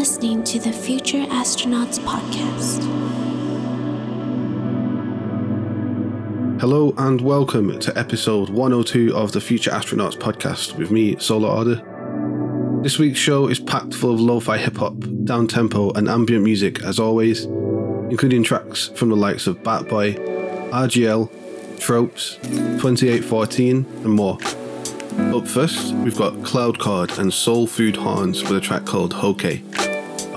listening to the Future Astronauts Podcast. Hello and welcome to episode 102 of the Future Astronauts Podcast with me, Solar Order. This week's show is packed full of lo fi hip hop, down tempo, and ambient music as always, including tracks from the likes of Batboy, RGL, Tropes, 2814, and more. Up first, we've got Cloudchord and Soul Food Horns with a track called Hoke.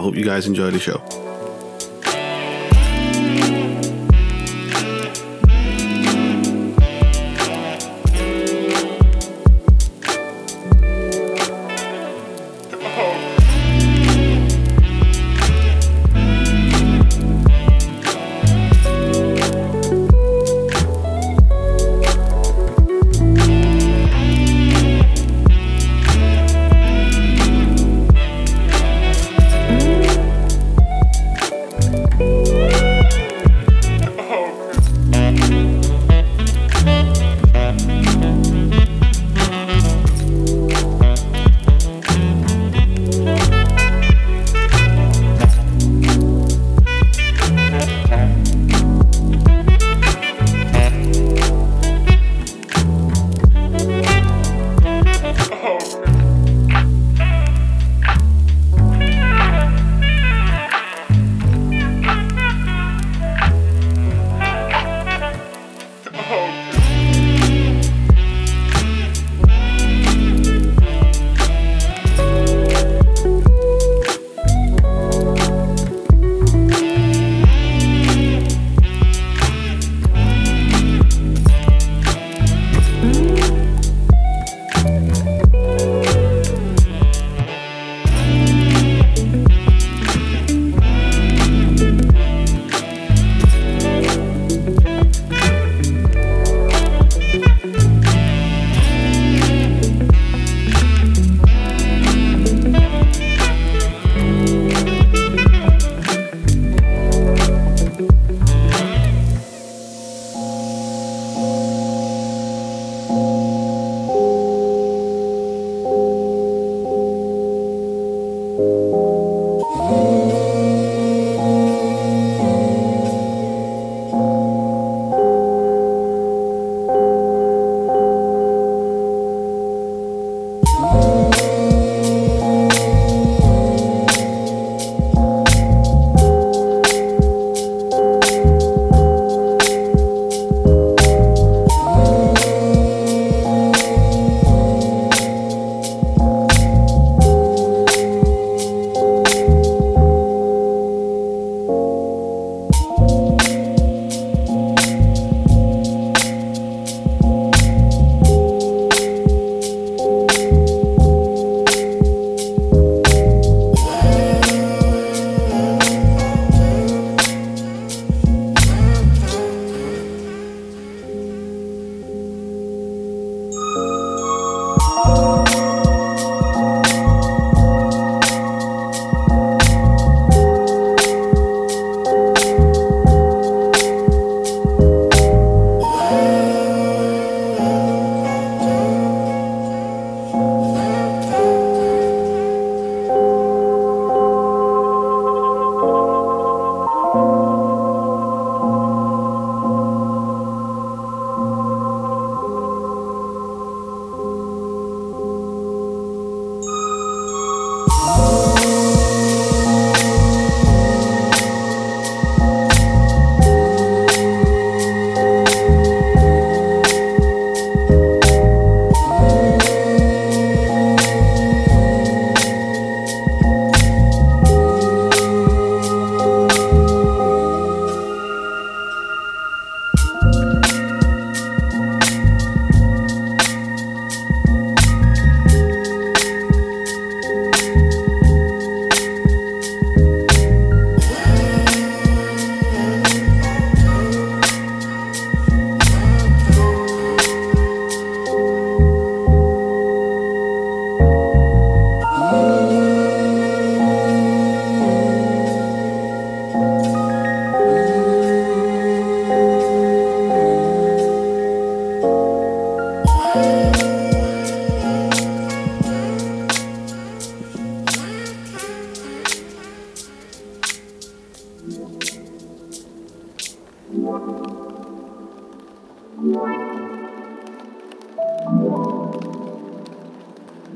Hope you guys enjoy the show.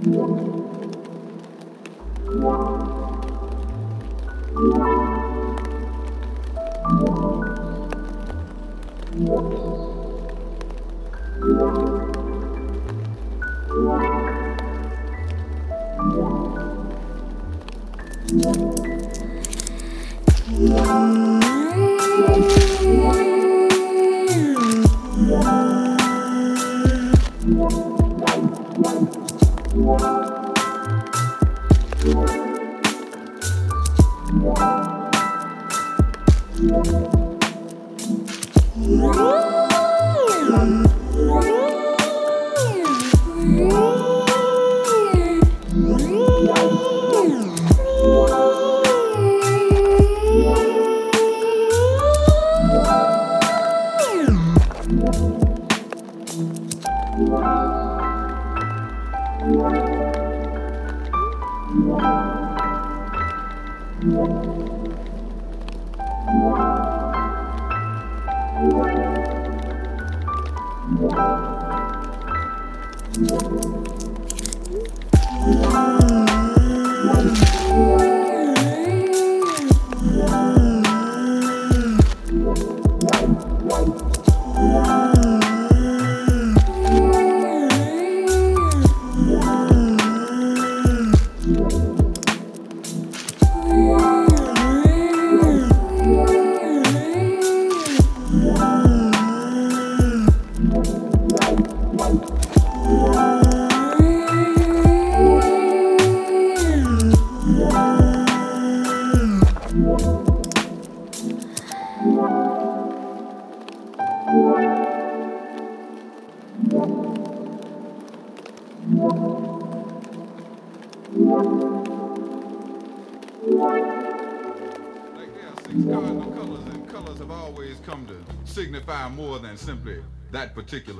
That particular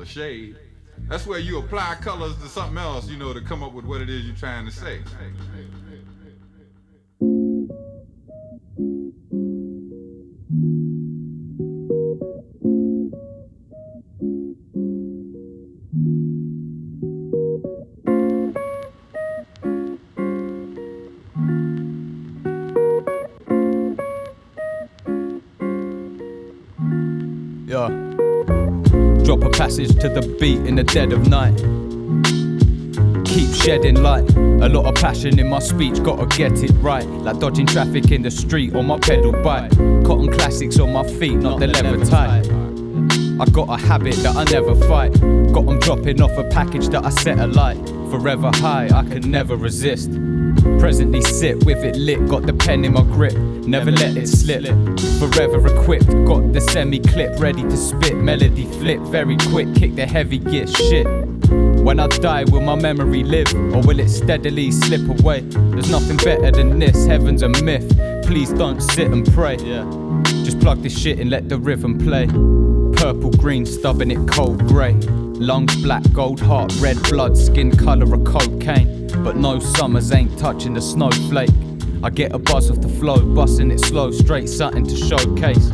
shade. That's where you apply colors to something else, you know, to come up with what it is you're trying to say. Passage to the beat in the dead of night. Keep shedding light. A lot of passion in my speech, gotta get it right. Like dodging traffic in the street on my pedal bike. Cotton classics on my feet, not the leather tie. I got a habit that I never fight. Got them dropping off a package that I set alight. Forever high, I can never resist. Presently sit with it lit, got the pen in my grip, never let it slip. Forever equipped, got the semi clip ready to spit. Melody flip very quick, kick the heavy gear shit. When I die, will my memory live or will it steadily slip away? There's nothing better than this, heaven's a myth. Please don't sit and pray. Yeah. Just plug this shit and let the rhythm play. Purple, green, stubbing it cold grey. Lungs black, gold heart, red blood, skin colour of cocaine. But no summers ain't touching the snowflake. I get a buzz off the flow, busting it slow, straight something to showcase.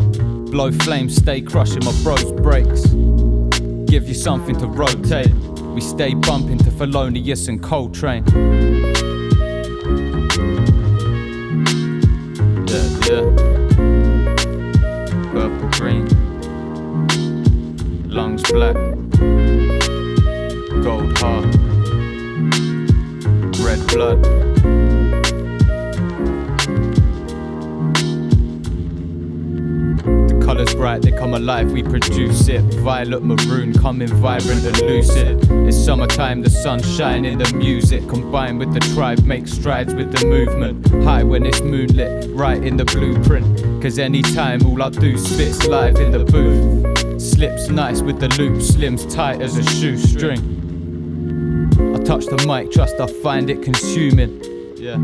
Blow flames, stay crushing my bros' breaks. Give you something to rotate. We stay bumping to Thelonious and Coltrane. Blood. The colours bright, they come alive, we produce it. Violet, maroon, coming vibrant and lucid. It's summertime, the sun shining, the music combined with the tribe makes strides with the movement. High when it's moonlit, right in the blueprint. Cause anytime all I do spits live in the booth. Slips nice with the loop, slims tight as a shoestring touch the mic, trust I find it consuming. Yeah.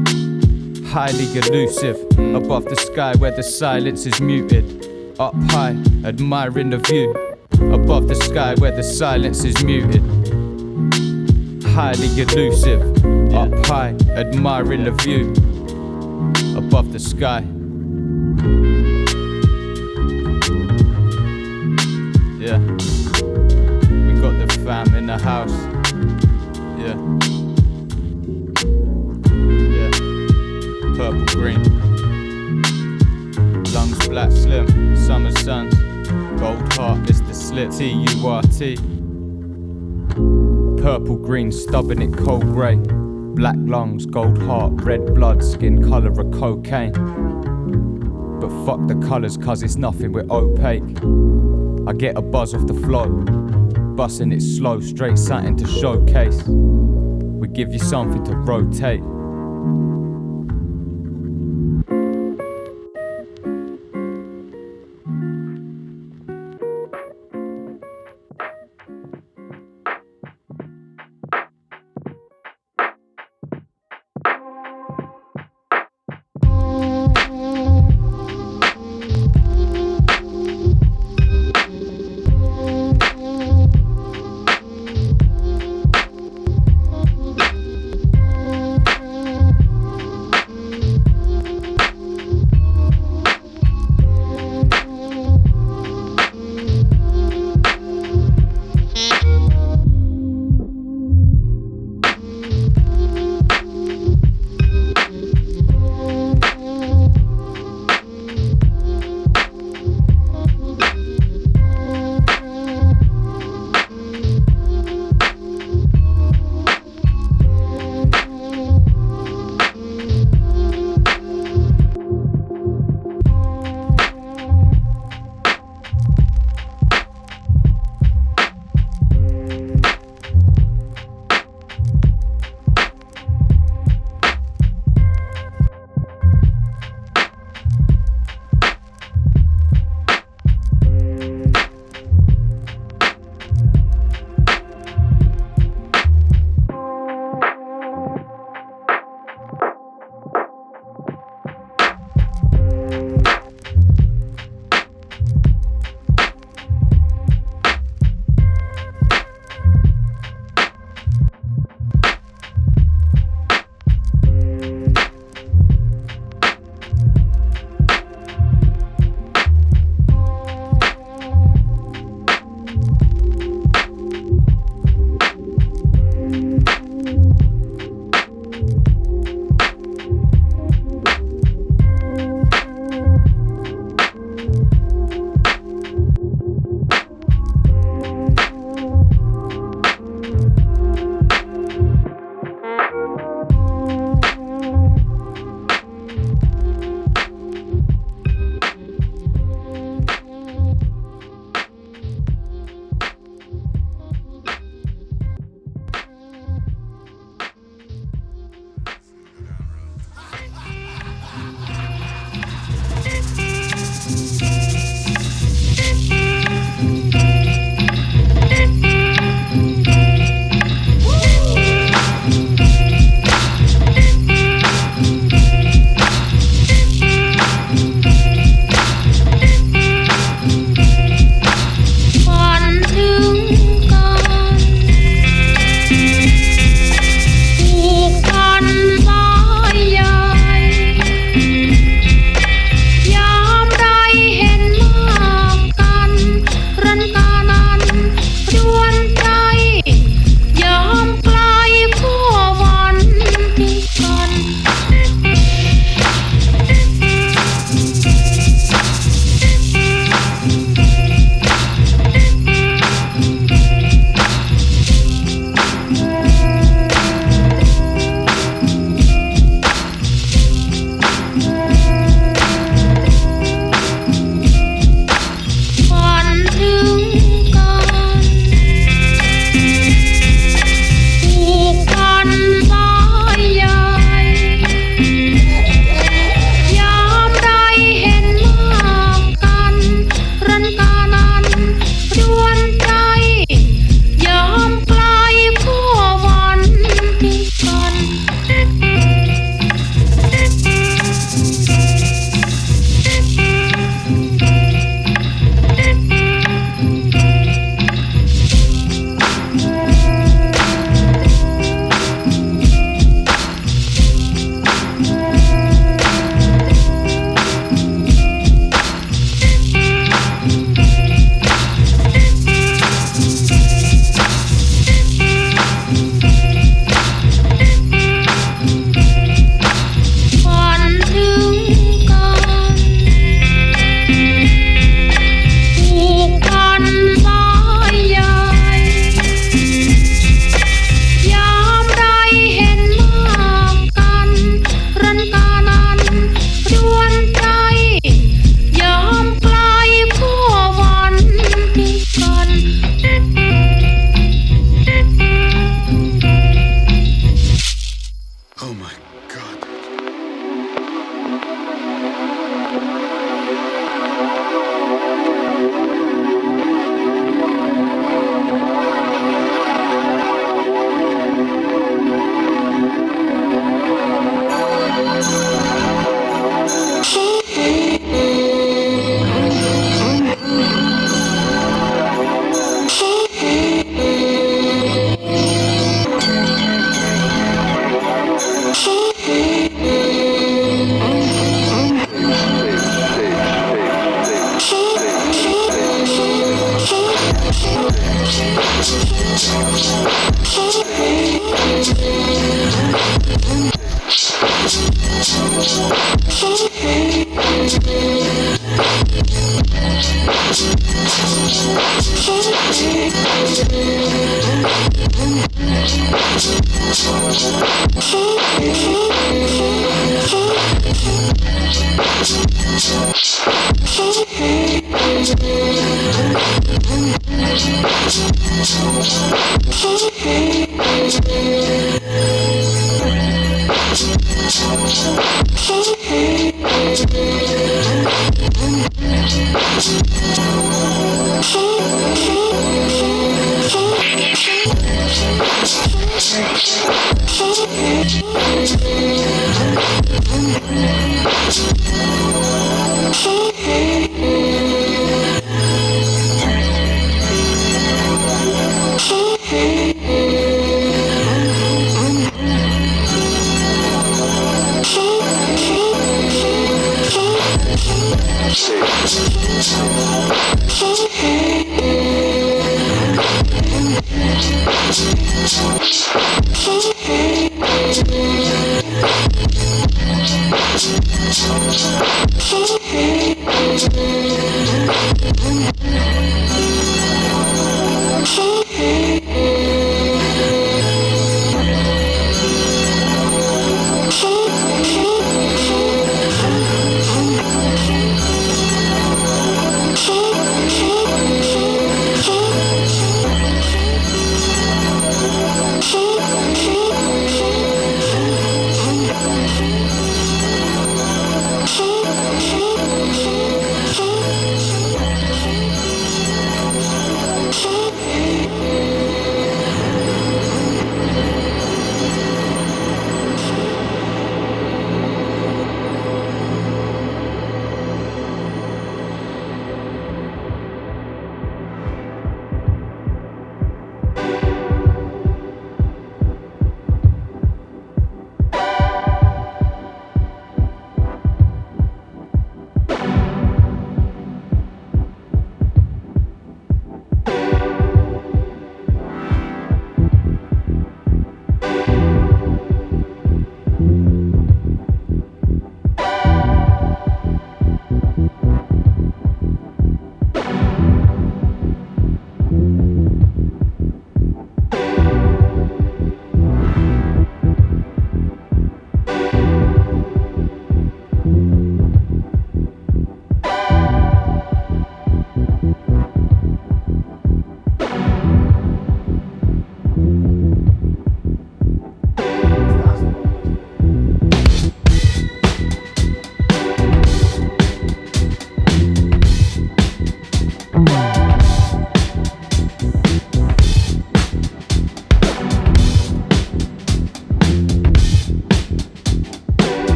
Highly elusive, above the sky where the silence is muted. Up high, admiring the view. Above the sky where the silence is muted. Highly elusive, up high, admiring the view. Above the sky. Yeah. We got the fam in the house. Yeah. Yeah. Purple green. Lungs black slim. Summer sun. Gold heart, it's the slit. T U R T. Purple green, stubbing it cold grey. Black lungs, gold heart, red blood, skin colour of cocaine. But fuck the colours, cause it's nothing, we're opaque. I get a buzz off the flow, busting it slow, straight something to showcase. We give you something to rotate.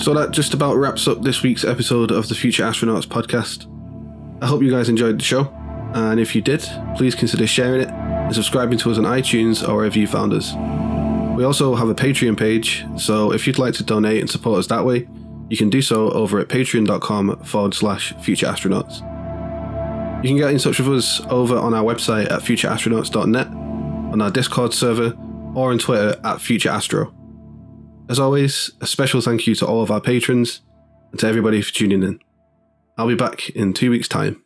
So that just about wraps up this week's episode of the Future Astronauts podcast. I hope you guys enjoyed the show, and if you did, please consider sharing it and subscribing to us on iTunes or wherever you found us. We also have a Patreon page, so if you'd like to donate and support us that way, you can do so over at patreon.com forward slash future astronauts. You can get in touch with us over on our website at futureastronauts.net, on our Discord server, or on Twitter at futureastro. As always, a special thank you to all of our patrons and to everybody for tuning in. I'll be back in two weeks' time.